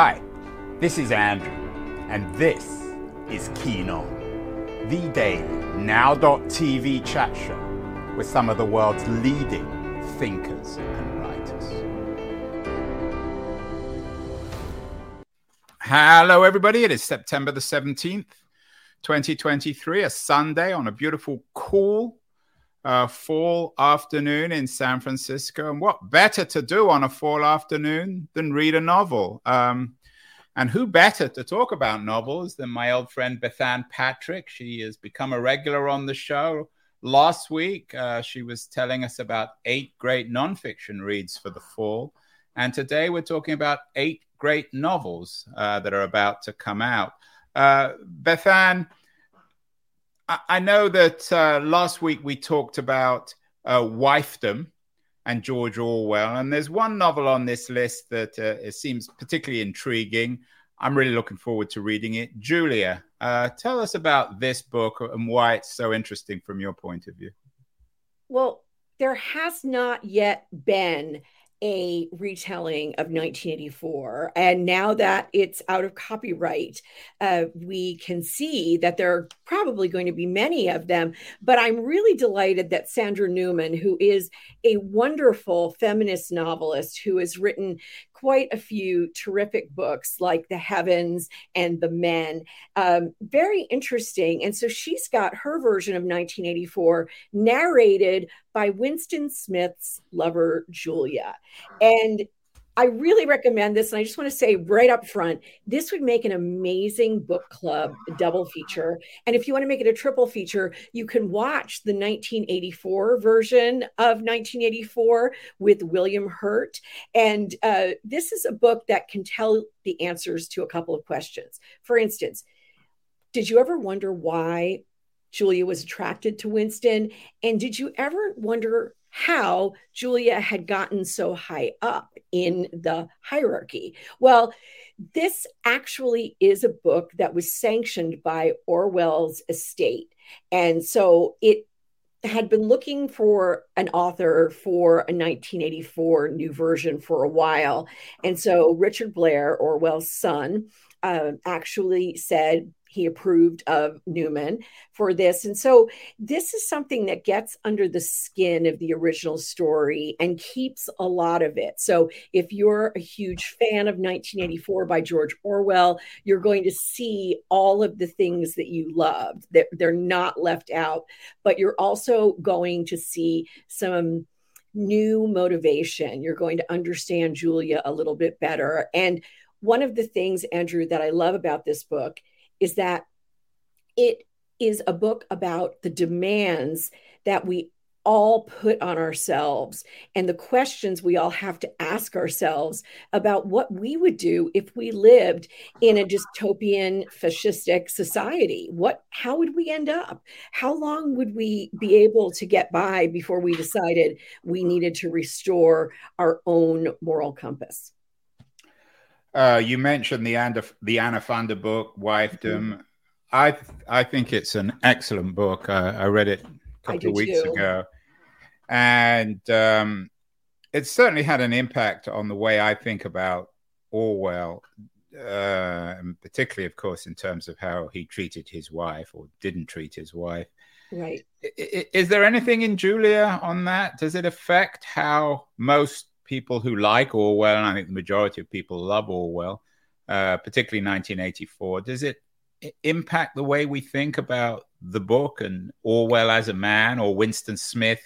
Hi, this is Andrew, and this is Keen On, the daily now.tv chat show with some of the world's leading thinkers and writers. Hello, everybody. It is September the 17th, 2023, a Sunday on a beautiful, cool uh, fall afternoon in San Francisco. And what better to do on a fall afternoon than read a novel? Um, and who better to talk about novels than my old friend Bethanne Patrick? She has become a regular on the show. Last week, uh, she was telling us about eight great nonfiction reads for the fall. And today, we're talking about eight great novels uh, that are about to come out. Uh, Bethanne, I know that uh, last week we talked about uh, wifedom and George Orwell, and there's one novel on this list that uh, seems particularly intriguing. I'm really looking forward to reading it. Julia, uh, tell us about this book and why it's so interesting from your point of view. Well, there has not yet been a retelling of 1984. And now that it's out of copyright, uh, we can see that there are probably going to be many of them. But I'm really delighted that Sandra Newman, who is a wonderful feminist novelist who has written quite a few terrific books like The Heavens and The Men. Um, very interesting. And so she's got her version of 1984 narrated by Winston Smith's lover, Julia. And I really recommend this. And I just want to say right up front, this would make an amazing book club double feature. And if you want to make it a triple feature, you can watch the 1984 version of 1984 with William Hurt. And uh, this is a book that can tell the answers to a couple of questions. For instance, did you ever wonder why Julia was attracted to Winston? And did you ever wonder how Julia had gotten so high up in the hierarchy. Well, this actually is a book that was sanctioned by Orwell's estate. And so it had been looking for an author for a 1984 new version for a while. And so Richard Blair, Orwell's son, uh, actually said, he approved of Newman for this. And so this is something that gets under the skin of the original story and keeps a lot of it. So if you're a huge fan of 1984 by George Orwell, you're going to see all of the things that you loved. That they're not left out, but you're also going to see some new motivation. You're going to understand Julia a little bit better. And one of the things, Andrew, that I love about this book is that it is a book about the demands that we all put on ourselves and the questions we all have to ask ourselves about what we would do if we lived in a dystopian fascistic society. What how would we end up? How long would we be able to get by before we decided we needed to restore our own moral compass uh, you mentioned the Anna, the Anna Funder book, Wifedom. Mm-hmm. I I think it's an excellent book. Uh, I read it a couple of weeks too. ago, and um, it certainly had an impact on the way I think about Orwell, uh, and particularly, of course, in terms of how he treated his wife or didn't treat his wife. Right. Is there anything in Julia on that? Does it affect how most people who like Orwell, and I think the majority of people love Orwell, uh, particularly 1984, does it impact the way we think about the book and Orwell as a man or Winston Smith?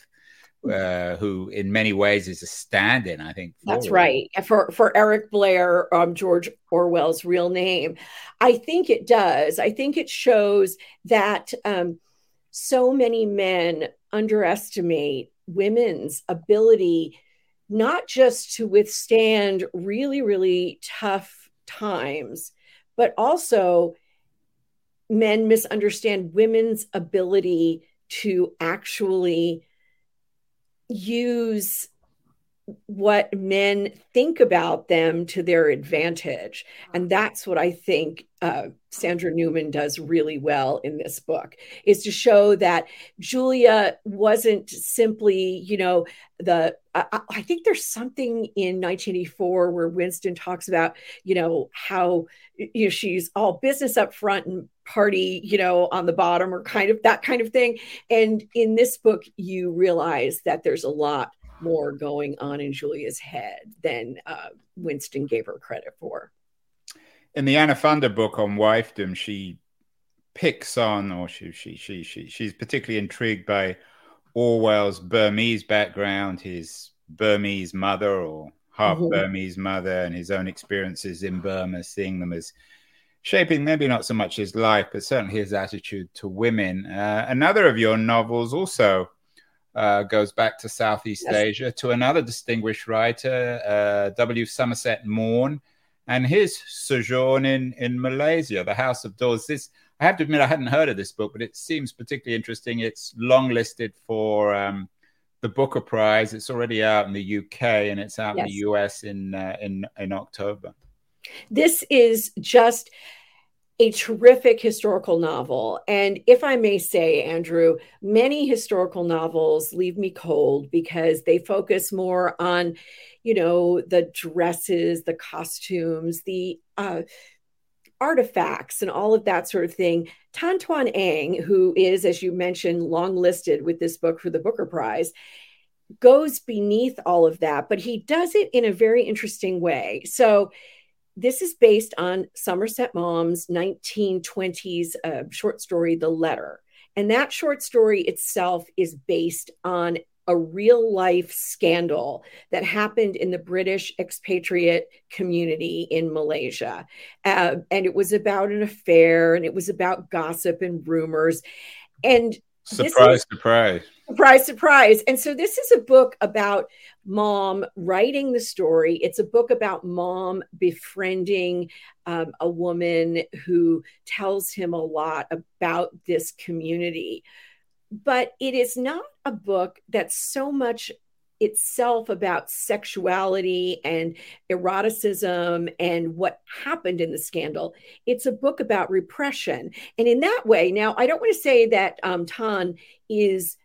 Uh, who in many ways is a stand-in, I think. That's right for for Eric Blair, um, George Orwell's real name. I think it does. I think it shows that um, so many men underestimate women's ability not just to withstand really, really tough times, but also men misunderstand women's ability to actually use what men think about them to their advantage. And that's what I think uh, Sandra Newman does really well in this book is to show that Julia wasn't simply, you know, the. I, I think there's something in 1984 where Winston talks about, you know, how you know she's all business up front and party, you know, on the bottom, or kind of that kind of thing. And in this book, you realize that there's a lot more going on in Julia's head than uh, Winston gave her credit for. In the Anna Funder book on wifedom, she picks on, or she she she she she's particularly intrigued by Orwell's Burmese background, his Burmese mother or half mm-hmm. Burmese mother, and his own experiences in Burma, seeing them as shaping maybe not so much his life, but certainly his attitude to women. Uh, another of your novels also uh, goes back to Southeast yes. Asia to another distinguished writer, uh, W. Somerset Maugham, and his sojourn in, in Malaysia, The House of Doors. This, I have to admit, I hadn't heard of this book, but it seems particularly interesting. It's long listed for um, the Booker Prize. It's already out in the UK and it's out yes. in the US in, uh, in, in October. This is just a terrific historical novel. And if I may say, Andrew, many historical novels leave me cold because they focus more on, you know, the dresses, the costumes, the uh, artifacts, and all of that sort of thing. Tan Twan Eng, who is, as you mentioned, long listed with this book for the Booker Prize, goes beneath all of that, but he does it in a very interesting way. So, this is based on Somerset Maugham's 1920s uh, short story, The Letter. And that short story itself is based on a real life scandal that happened in the British expatriate community in Malaysia. Uh, and it was about an affair and it was about gossip and rumors. And surprise, is, surprise. Surprise, surprise. And so this is a book about Maugham writing the story. It's a book about Maugham befriending um, a woman who tells him a lot about this community. But it is not a book that's so much itself about sexuality and eroticism and what happened in the scandal. It's a book about repression. And in that way, now I don't want to say that um, Tan is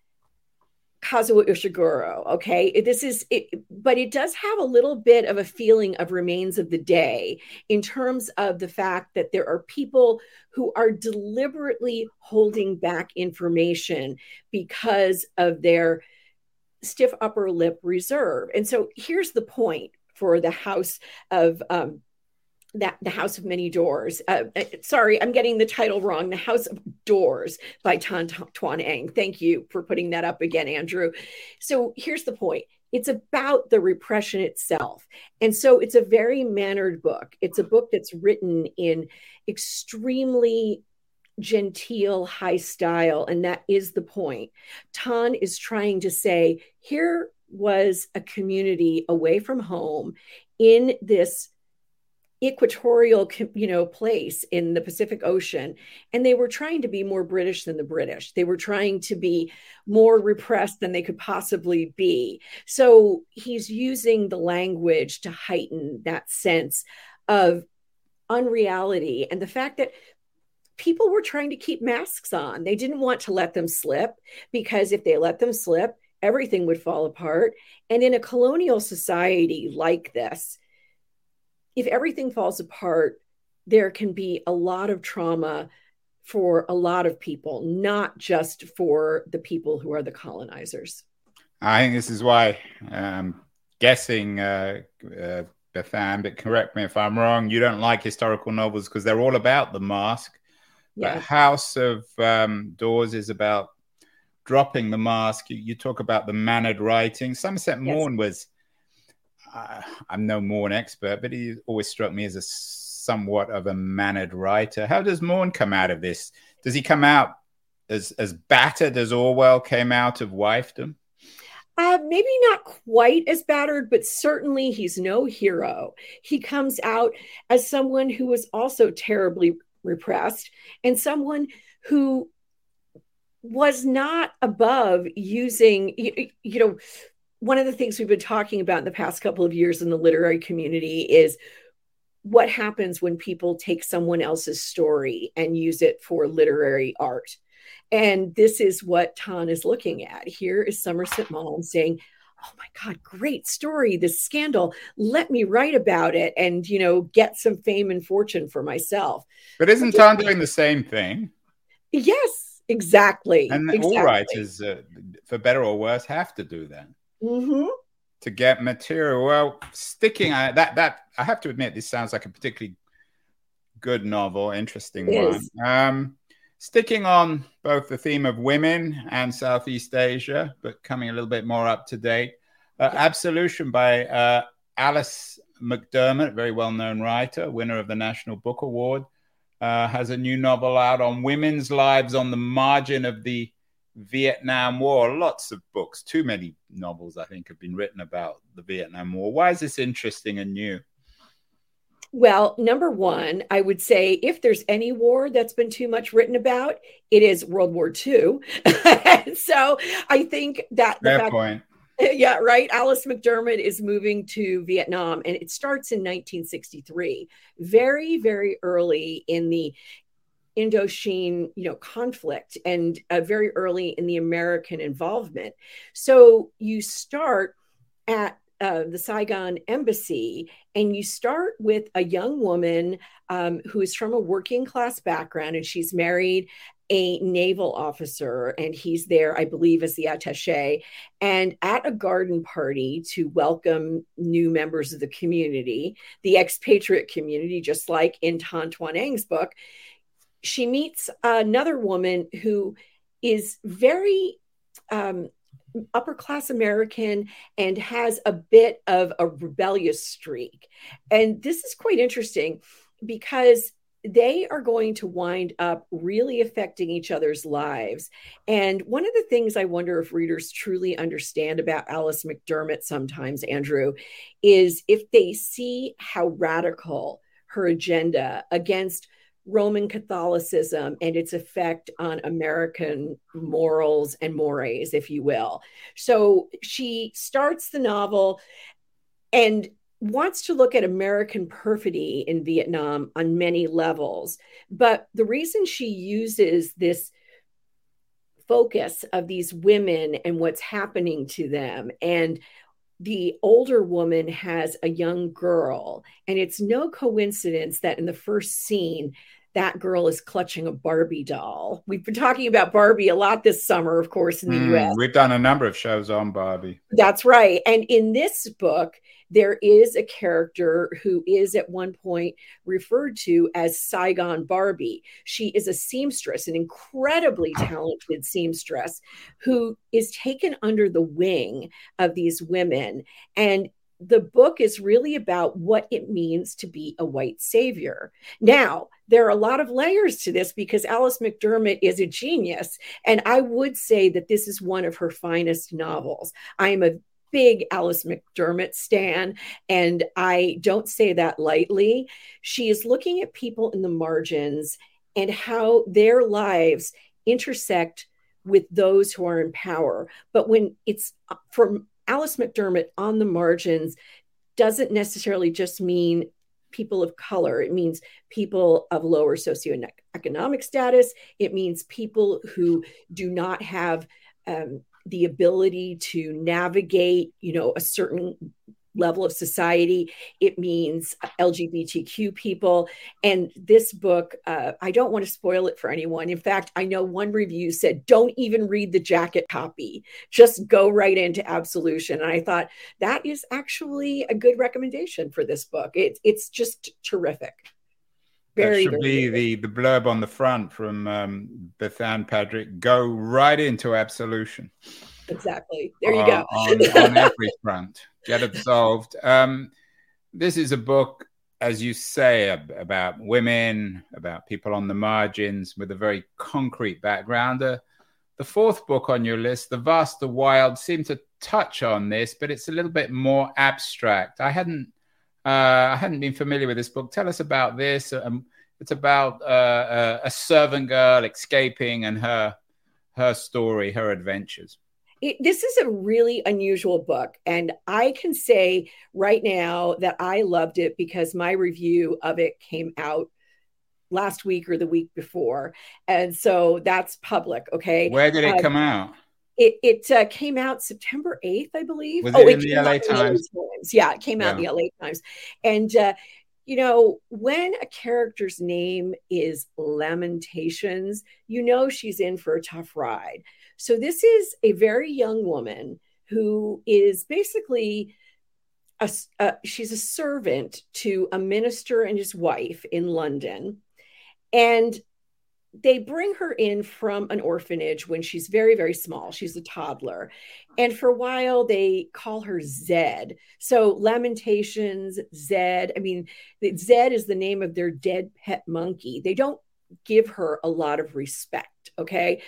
Kazuo Ishiguro. Okay, this is it, but it does have a little bit of a feeling of remains of the day in terms of the fact that there are people who are deliberately holding back information because of their stiff upper lip reserve. And so here's the point for the House of um, that the House of Many Doors. Uh, uh, sorry, I'm getting the title wrong. The House of Doors by Tan Twan Eng. Thank you for putting that up again, Andrew. So here's the point. It's about the repression itself. And so it's a very mannered book. It's a book that's written in extremely genteel, high style. And that is the point. Tan is trying to say here was a community away from home in this equatorial you know place in the pacific ocean and they were trying to be more british than the british. They were trying to be more repressed than they could possibly be. So he's using the language to heighten that sense of unreality and the fact that people were trying to keep masks on. They didn't want to let them slip because if they let them slip everything would fall apart. And in a colonial society like this if everything falls apart, there can be a lot of trauma for a lot of people, not just for the people who are the colonizers. I think this is why, um, guessing, uh, uh, Bethanne, but correct me if I'm wrong, you don't like historical novels because they're all about the mask. Yeah. But House of um, Doors is about dropping the mask. You, you, talk about the mannered writing. Somerset Maugham yes. was uh, I'm no more an expert, but he always struck me as a somewhat of a mannered writer. How does Maugham come out of this? Does he come out as as battered as Orwell came out of wifedom? Uh, maybe not quite as battered, but certainly he's no hero. He comes out as someone who was also terribly repressed and someone who was not above using, you, you know, one of the things we've been talking about in the past couple of years in the literary community is what happens when people take someone else's story and use it for literary art. And this is what Tan is looking at. Here is Somerset Maugham saying, oh my god great story this scandal let me write about it and you know get some fame and fortune for myself but isn't Tan doing the same thing yes exactly and exactly. all writers uh, for better or worse have to do that mm-hmm. to get material. Well sticking uh, that that i have to admit this sounds like a particularly good novel interesting it one. um Sticking on both the theme of women and Southeast Asia, but coming a little bit more up to date, uh, Absolution by uh, Alice McDermott, very well known writer, winner of the National Book Award, uh, has a new novel out on women's lives on the margin of the Vietnam War. Lots of books, too many novels, I think, have been written about the Vietnam War. Why is this interesting and new? Well, number one, I would say if there's any war that's been too much written about, it is World War II. so I think that the fact, point. Yeah, right. Alice McDermott is moving to Vietnam, and it starts in 1963, very, very early in the Indochine, you know, conflict, and uh, very early in the American involvement. So you start at uh, the Saigon embassy, and you start with a young woman um, who is from a working class background, and she's married a naval officer, and he's there, I believe, as the attache, and at a garden party to welcome new members of the community, the expatriate community, just like in Tan Twan Eng's book, she meets another woman who is very um, upper class American and has a bit of a rebellious streak. And this is quite interesting because they are going to wind up really affecting each other's lives. And one of the things I wonder if readers truly understand about Alice McDermott sometimes, Andrew, is if they see how radical her agenda against Roman Catholicism and its effect on American morals and mores, if you will. So she starts the novel and wants to look at American perfidy in Vietnam on many levels. But the reason she uses this focus of these women and what's happening to them and the older woman has a young girl and it's no coincidence that in the first scene that girl is clutching a Barbie doll. We've been talking about Barbie a lot this summer, of course, in the mm, US. We've done a number of shows on Barbie. That's right. And in this book, there is a character who is at one point referred to as Saigon Barbie. She is a seamstress, an incredibly talented seamstress who is taken under the wing of these women. And the book is really about what it means to be a white savior. Now, there are a lot of layers to this because Alice McDermott is a genius. And I would say that this is one of her finest novels. I am a big Alice McDermott stan, and I don't say that lightly. She is looking at people in the margins and how their lives intersect with those who are in power. But when it's uh, from Alice McDermott on the margins, doesn't necessarily just mean people of color. It means people of lower socioeconomic status. It means people who do not have um, the ability to navigate, you know, a certain level of society. It means LGBTQ people. And this book, uh, I don't want to spoil it for anyone. In fact, I know one review said, don't even read the jacket copy, just go right into Absolution. And I thought that is actually a good recommendation for this book. It, it's just terrific. Very, that should be the, the blurb on the front from um, Bethanne Patrick. Go right into absolution. Exactly. There you uh, go. on, on every front. Get absolved. Um, this is a book, as you say, about women, about people on the margins with a very concrete background. Uh, the fourth book on your list, The Vaster Wilds, seemed to touch on this, but it's a little bit more abstract. I hadn't uh, I hadn't been familiar with this book. Tell us about this. Um, it's about uh, a servant girl escaping and her her story, her adventures. It, this is a really unusual book. And I can say right now that I loved it because my review of it came out last week or the week before. And so that's public. Okay. Where did it um, come out? It, it uh, came out September 8th, I believe. Was oh, it, in the LA Times? Times? Yeah, it came out yeah. in the LA Times. And, uh, you know, when a character's name is Lamentations, you know she's in for a tough ride. So this is a very young woman who is basically a, she's a servant to a minister and his wife in London. And they bring her in from an orphanage when she's very, very small. She's a toddler. And for a while, they call her Zed. So, Lamentations, Zed. I mean, Zed is the name of their dead pet monkey. They don't give her a lot of respect. Okay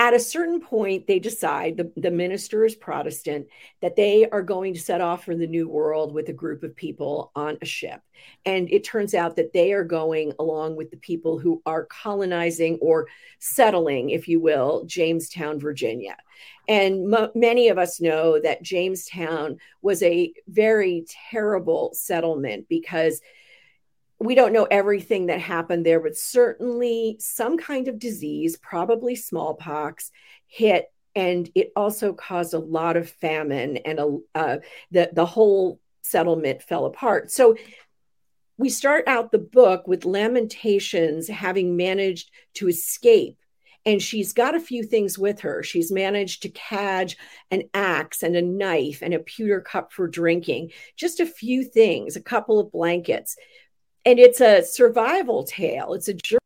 at a certain point, they decide the, the minister is Protestant that they are going to set off for the New World with a group of people on a ship. And it turns out that they are going along with the people who are colonizing or settling, if you will, Jamestown, Virginia. And m- many of us know that Jamestown was a very terrible settlement because we don't know everything that happened there, but certainly some kind of disease, probably smallpox, hit, and it also caused a lot of famine, and a, uh, the the whole settlement fell apart. So we start out the book with Lamentations having managed to escape. And she's got a few things with her. She's managed to cadge an axe and a knife and a pewter cup for drinking, just a few things, a couple of blankets and it's a survival tale. It's a journey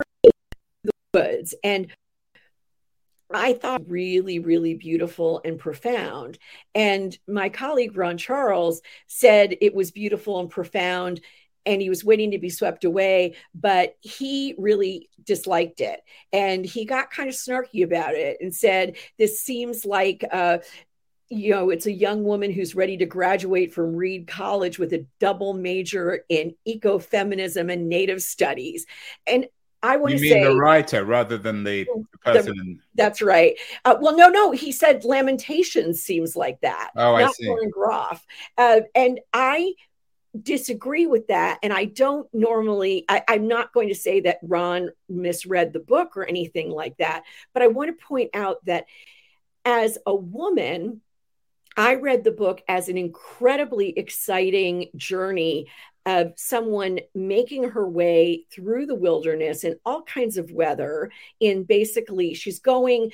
the woods, and I thought really, really beautiful and profound. And my colleague Ron Charles said it was beautiful and profound, and he was waiting to be swept away, but he really disliked it. And he got kind of snarky about it and said, This seems like uh, you know, it's a young woman who's ready to graduate from Reed College with a double major in ecofeminism and native studies. And I want you to mean say the writer rather than the, the person. The, that's right. Uh, well, no, no, he said Lamentations seems like that. Oh, I see. Groff. Uh, and I disagree with that. And I don't normally, I, I'm not going to say that Ron misread the book or anything like that. But I want to point out that as a woman, I read the book as an incredibly exciting journey of someone making her way through the wilderness in all kinds of weather. In basically, she's going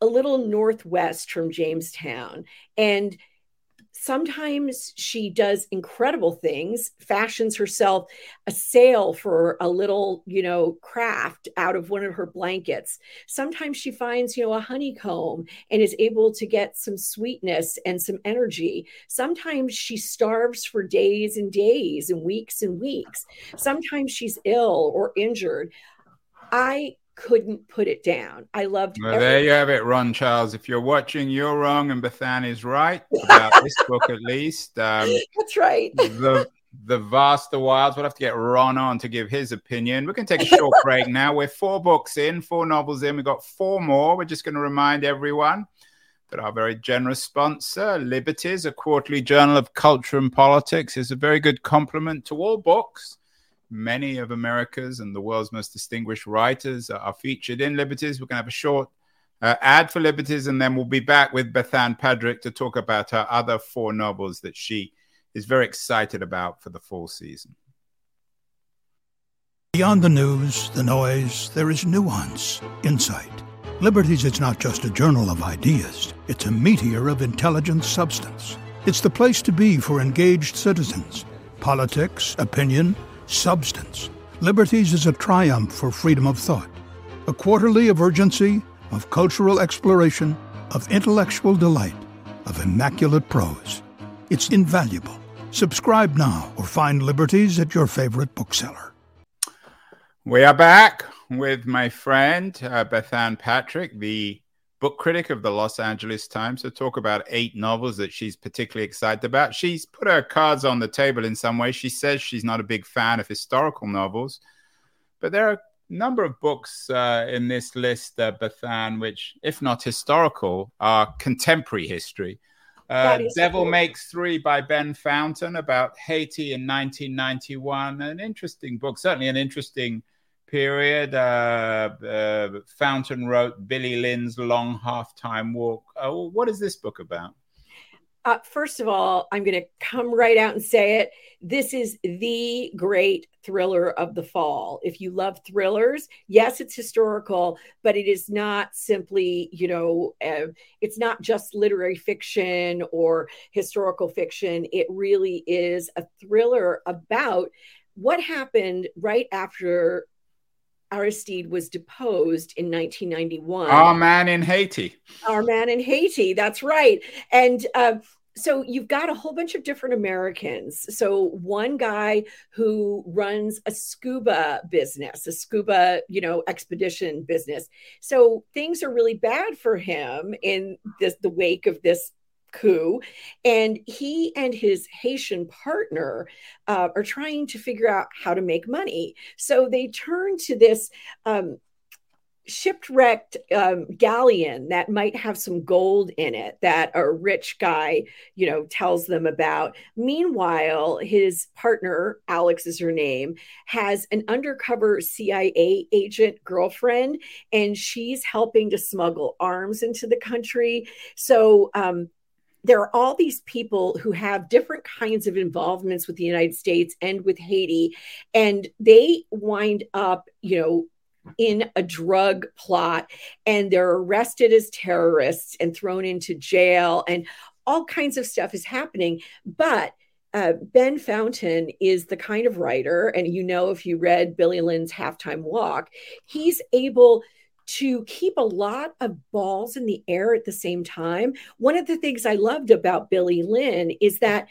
a little northwest from Jamestown. And sometimes she does incredible things fashions herself a sail for a little you know craft out of one of her blankets. Sometimes she finds you know a honeycomb and is able to get some sweetness and some energy. Sometimes she starves for days and days and weeks and weeks. Sometimes she's ill or injured. I couldn't put it down. I loved. Well, there you have it, Ron Charles. If you're watching, you're wrong, and Bethanne is right about this book at least. Um, That's right. the the vaster wilds. We'll have to get Ron on to give his opinion. We can take a short break now. We're four books in, four novels in. We've got four more. We're just going to remind everyone that our very generous sponsor, Liberties, a quarterly journal of culture and politics, is a very good complement to all books many of America's and the world's most distinguished writers are featured in Liberties. We're going to have a short uh, ad for Liberties, and then we'll be back with Bethanne Patrick to talk about her other four novels that she is very excited about for the fall season. Beyond the news, the noise, there is nuance, insight. Liberties is not just a journal of ideas, it's a meteor of intelligent substance. It's the place to be for engaged citizens. Politics, opinion, substance. Liberties is a triumph for freedom of thought, a quarterly of urgency, of cultural exploration, of intellectual delight, of immaculate prose. It's invaluable. Subscribe now or find Liberties at your favorite bookseller. We are back with my friend uh, Bethanne Patrick, the book critic of the Los Angeles Times, to talk about eight novels that she's particularly excited about. She's put her cards on the table in some way. She says she's not a big fan of historical novels, but there are a number of books uh, in this list, uh, Bethanne, which, if not historical, are contemporary history. Uh, Devil cool. Makes Three by Ben Fountain about Haiti in 1991. An interesting book, certainly an interesting period. Uh, uh, Fountain wrote Billy Lynn's Long Halftime Walk. Uh, what is this book about? Uh, first of all, I'm going to come right out and say it. This is the great thriller of the fall. If you love thrillers, yes, it's historical, but it is not simply, you know, uh, it's not just literary fiction or historical fiction. It really is a thriller about what happened right after Aristide was deposed in 1991. Our man in Haiti. Our man in Haiti. That's right. And uh, so you've got a whole bunch of different Americans. So one guy who runs a scuba business, a scuba, you know, expedition business. So things are really bad for him in this the wake of this coup and he and his haitian partner uh, are trying to figure out how to make money. So they turn to this um, shipwrecked um, galleon that might have some gold in it that a rich guy you know tells them about. Meanwhile his partner alex is her name has an undercover cia agent girlfriend and she's helping to smuggle arms into the country. So um, there are all these people who have different kinds of involvements with the United States and with Haiti, and they wind up, you know, in a drug plot and they're arrested as terrorists and thrown into jail and all kinds of stuff is happening. But uh, ben fountain is the kind of writer and you know if you read billy lynn's halftime walk he's able to keep a lot of balls in the air at the same time. One of the things i loved about billy lynn is that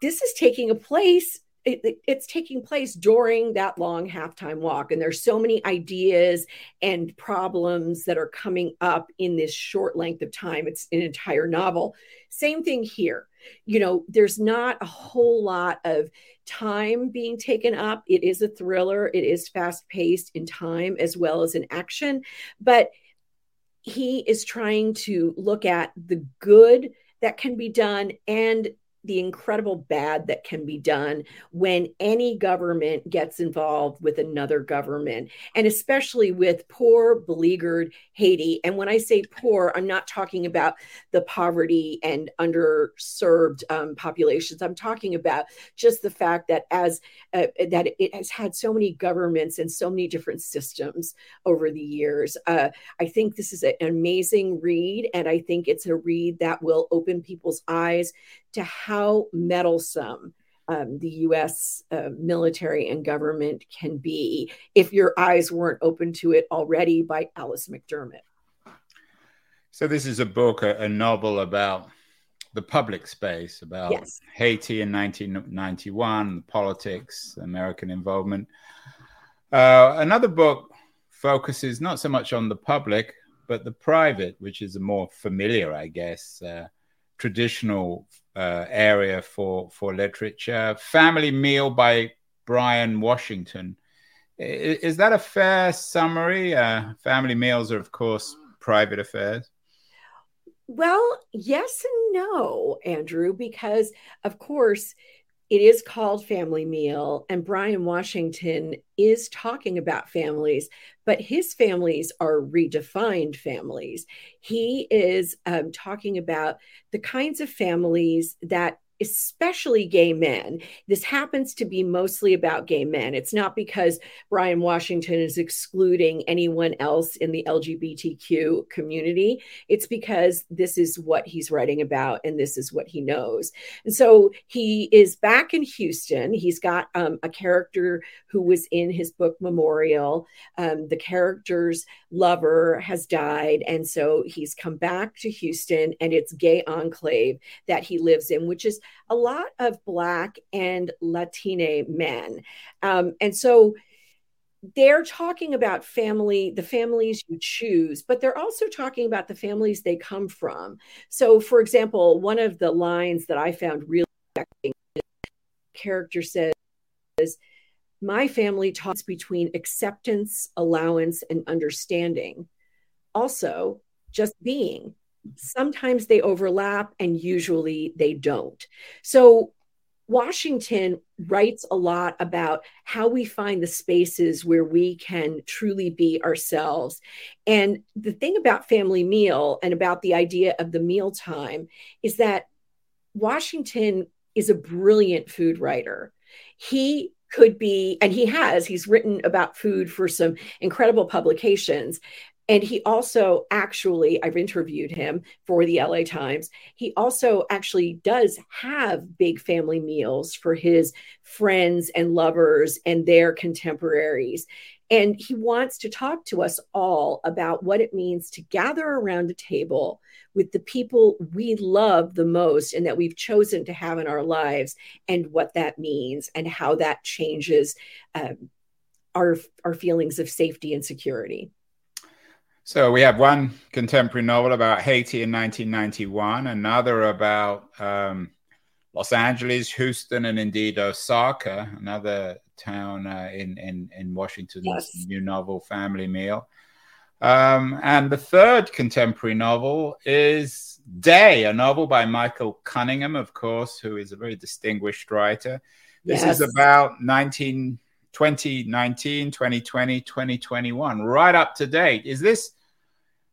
this is taking a place it, it's taking place during that long halftime walk. And there's so many ideas and problems that are coming up in this short length of time. It's an entire novel. Same thing here. You know there's not a whole lot of time being taken up. It is a thriller. It is fast paced in time as well as in action. But he is trying to look at the good that can be done and the incredible bad that can be done when any government gets involved with another government, and especially with poor, beleaguered Haiti. And when I say poor, I'm not talking about the poverty and underserved um, populations. I'm talking about just the fact that as uh, that it has had so many governments and so many different systems over the years. Uh, I think this is an amazing read, and I think it's a read that will open people's eyes to how meddlesome um, the US uh, military and government can be if your eyes weren't open to it already by Alice McDermott. So, this is a book, a, a novel about the public space, about yes. Haiti in 1991, politics, American involvement. Uh, another book focuses not so much on the public, but the private, which is a more familiar, I guess, uh, traditional uh, area for for literature. Family Meal by Bryan Washington. Is, is that a fair summary? Uh, family meals are, of course, private affairs. Well, yes and no, Andrew, because of course it is called Family Meal, and Bryan Washington is talking about families, but his families are redefined families. He is um, talking about the kinds of families that especially gay men. This happens to be mostly about gay men. It's not because Bryan Washington is excluding anyone else in the LGBTQ community. It's because this is what he's writing about and this is what he knows. And so he is back in Houston. He's got um, a character who was in his book Memorial. Um, the character's lover has died. And so he's come back to Houston and it's gay enclave that he lives in, which is a lot of Black and Latine men. Um, and so they're talking about family, the families you choose, but they're also talking about the families they come from. So, for example, one of the lines that I found really character says, my family talks between acceptance, allowance, and understanding. Also, just being. Sometimes they overlap and usually they don't. So, Washington writes a lot about how we find the spaces where we can truly be ourselves. And the thing about family meal and about the idea of the mealtime is that Washington is a brilliant food writer. He could be, and he has, he's written about food for some incredible publications. And he also actually, I've interviewed him for the LA Times. He also actually does have big family meals for his friends and lovers and their contemporaries. And he wants to talk to us all about what it means to gather around a table with the people we love the most and that we've chosen to have in our lives and what that means and how that changes um, our, our feelings of safety and security. So we have one contemporary novel about Haiti in 1991, another about um, Los Angeles, Houston, and indeed Osaka, another town uh, in, in in Washington's yes. new novel Family Meal. Um, and the third contemporary novel is Day, a novel by Michael Cunningham, of course, who is a very distinguished writer. This yes. is about 19, 2019, 2020, 2021, right up to date. Is this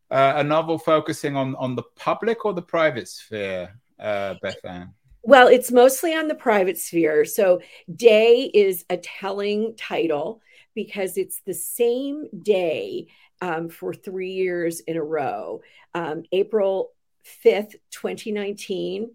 uh, a novel focusing on, on the public or the private sphere, uh, Bethanne? Well, it's mostly on the private sphere. So, Day is a telling title because it's the same day um, for three years in a row um, April 5th, 2019.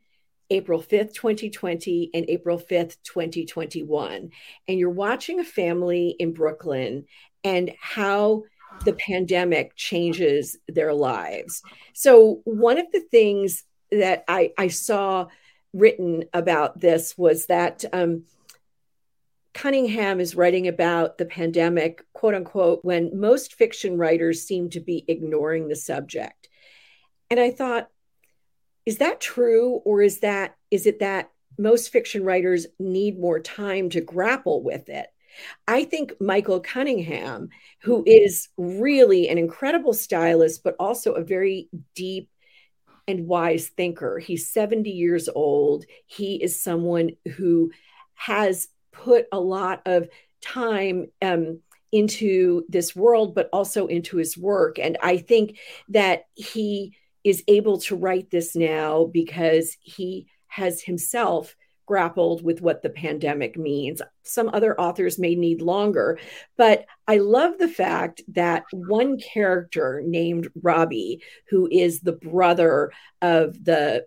April 5th, 2020, and April 5th, 2021. And you're watching a family in Brooklyn and how the pandemic changes their lives. So, one of the things that I, I saw written about this was that um, Cunningham is writing about the pandemic, quote unquote, when most fiction writers seem to be ignoring the subject. And I thought, is that true? Or is that, is it that most fiction writers need more time to grapple with it? I think Michael Cunningham, who is really an incredible stylist, but also a very deep and wise thinker, he's 70 years old. He is someone who has put a lot of time um, into this world, but also into his work. And I think that he is able to write this now because he has himself grappled with what the pandemic means. Some other authors may need longer, but I love the fact that one character named Robbie, who is the brother of the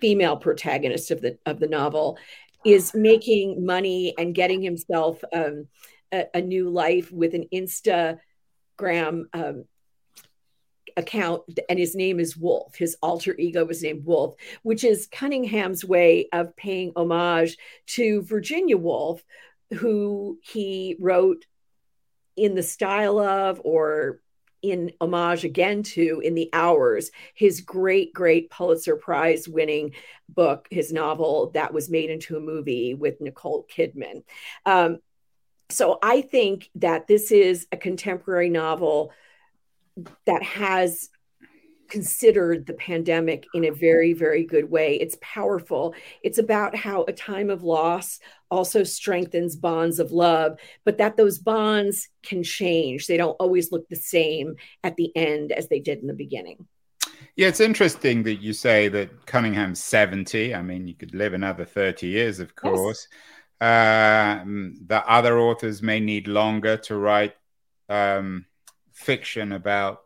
female protagonist of the of the novel, is making money and getting himself um, a, a, new life with an Instagram um, account and his name is Wolf. His alter ego was named Wolf, which is Cunningham's way of paying homage to Virginia Woolf, who he wrote in the style of or in homage again to in the hours his great great pulitzer prize winning book his novel that was made into a movie with nicole kidman um, so i think that this is a contemporary novel that has considered the pandemic in a very, very good way. It's powerful. It's about how a time of loss also strengthens bonds of love, but that those bonds can change. They don't always look the same at the end as they did in the beginning. Yeah, it's interesting that you say that Cunningham's 70. I mean, you could live another 30 years, of course. Yes. Um, the other authors may need longer to write um, fiction about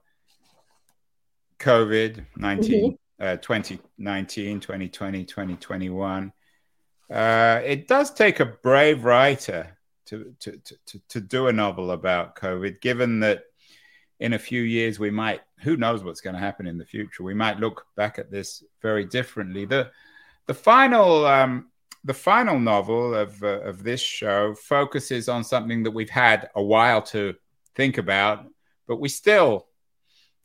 COVID 19, mm-hmm. uh, 2019, 2020, 2021. Uh, it does take a brave writer to, to, to, to do a novel about COVID, given that in a few years we might, who knows what's going to happen in the future? We might look back at this very differently. The, the final, um, the final novel of, uh, of this show focuses on something that we've had a while to think about, but we still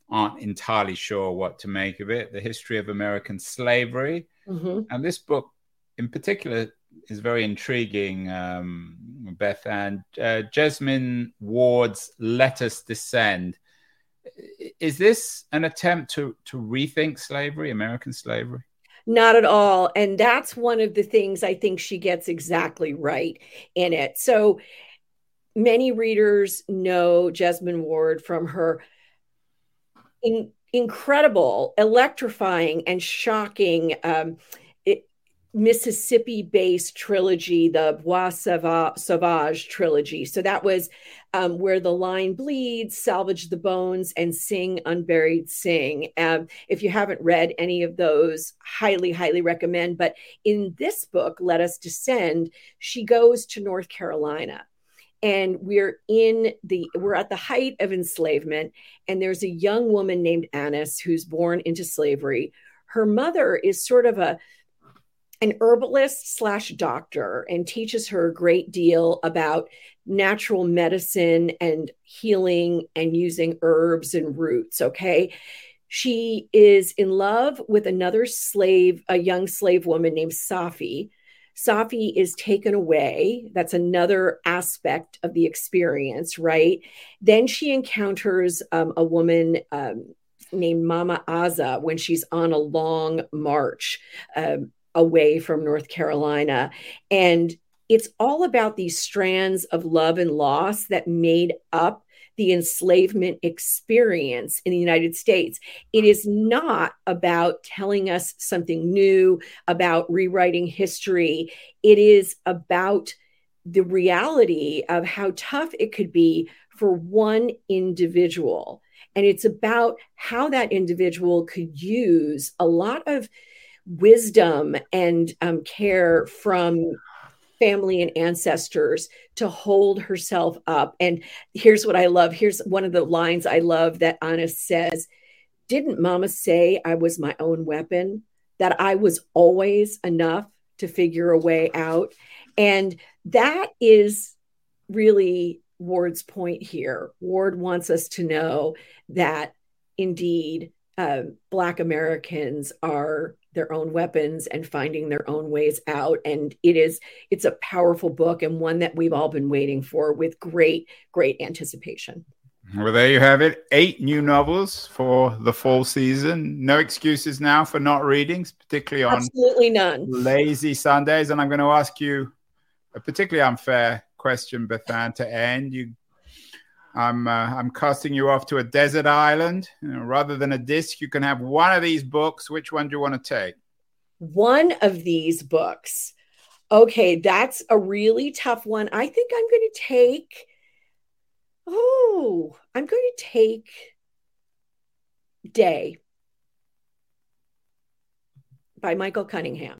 aren't entirely sure what to make of it the history of American slavery. Mm-hmm. And this book, in particular, is very intriguing. Um, Bethanne Uh, Jesmyn Ward's Let Us Descend. Is this an attempt to, to rethink slavery, American slavery? Not at all. And that's one of the things I think she gets exactly right in it. So many readers know Jesmyn Ward from her in, incredible, electrifying, and shocking um, Mississippi based trilogy, the Bois Sauvage trilogy. So that was um, where the line bleeds, salvage the bones, and sing unburied sing. Um, if you haven't read any of those, highly, highly recommend. But in this book, Let Us Descend, she goes to North Carolina and we're in the we're at the height of enslavement and there's a young woman named Annis who's born into slavery her mother is sort of a an herbalist slash doctor and teaches her a great deal about natural medicine and healing and using herbs and roots. Okay. She is in love with another slave, a young slave woman named Safi. Safi is taken away. That's another aspect of the experience, right? Then she encounters um, a woman um, named Mama Aza when she's on a long march. Um, away from North Carolina. And it's all about these strands of love and loss that made up the enslavement experience in the United States. It is not about telling us something new, about rewriting history. It is about the reality of how tough it could be for one individual. And it's about how that individual could use a lot of wisdom and um, care from family and ancestors to hold herself up. And here's what I love. Here's one of the lines I love that Anna says Didn't mama say I was my own weapon? That I was always enough to figure a way out? And that is really Ward's point here. Ward wants us to know that indeed uh, Black Americans are their own weapons and finding their own ways out. And it is it's a powerful book and one that we've all been waiting for with great great anticipation. Well there you have it. Eight new novels for the fall season. No excuses now for not reading particularly on absolutely none. Lazy sundays. And i'm going to ask you a particularly unfair question Bethanne to end. You I'm uh, I'm casting you off to a desert island. You know, rather than a disc, you can have one of these books. Which one do you want to take? One of these books. Okay, that's a really tough one. I think I'm going to take. Oh, I'm going to take Day by Michael Cunningham.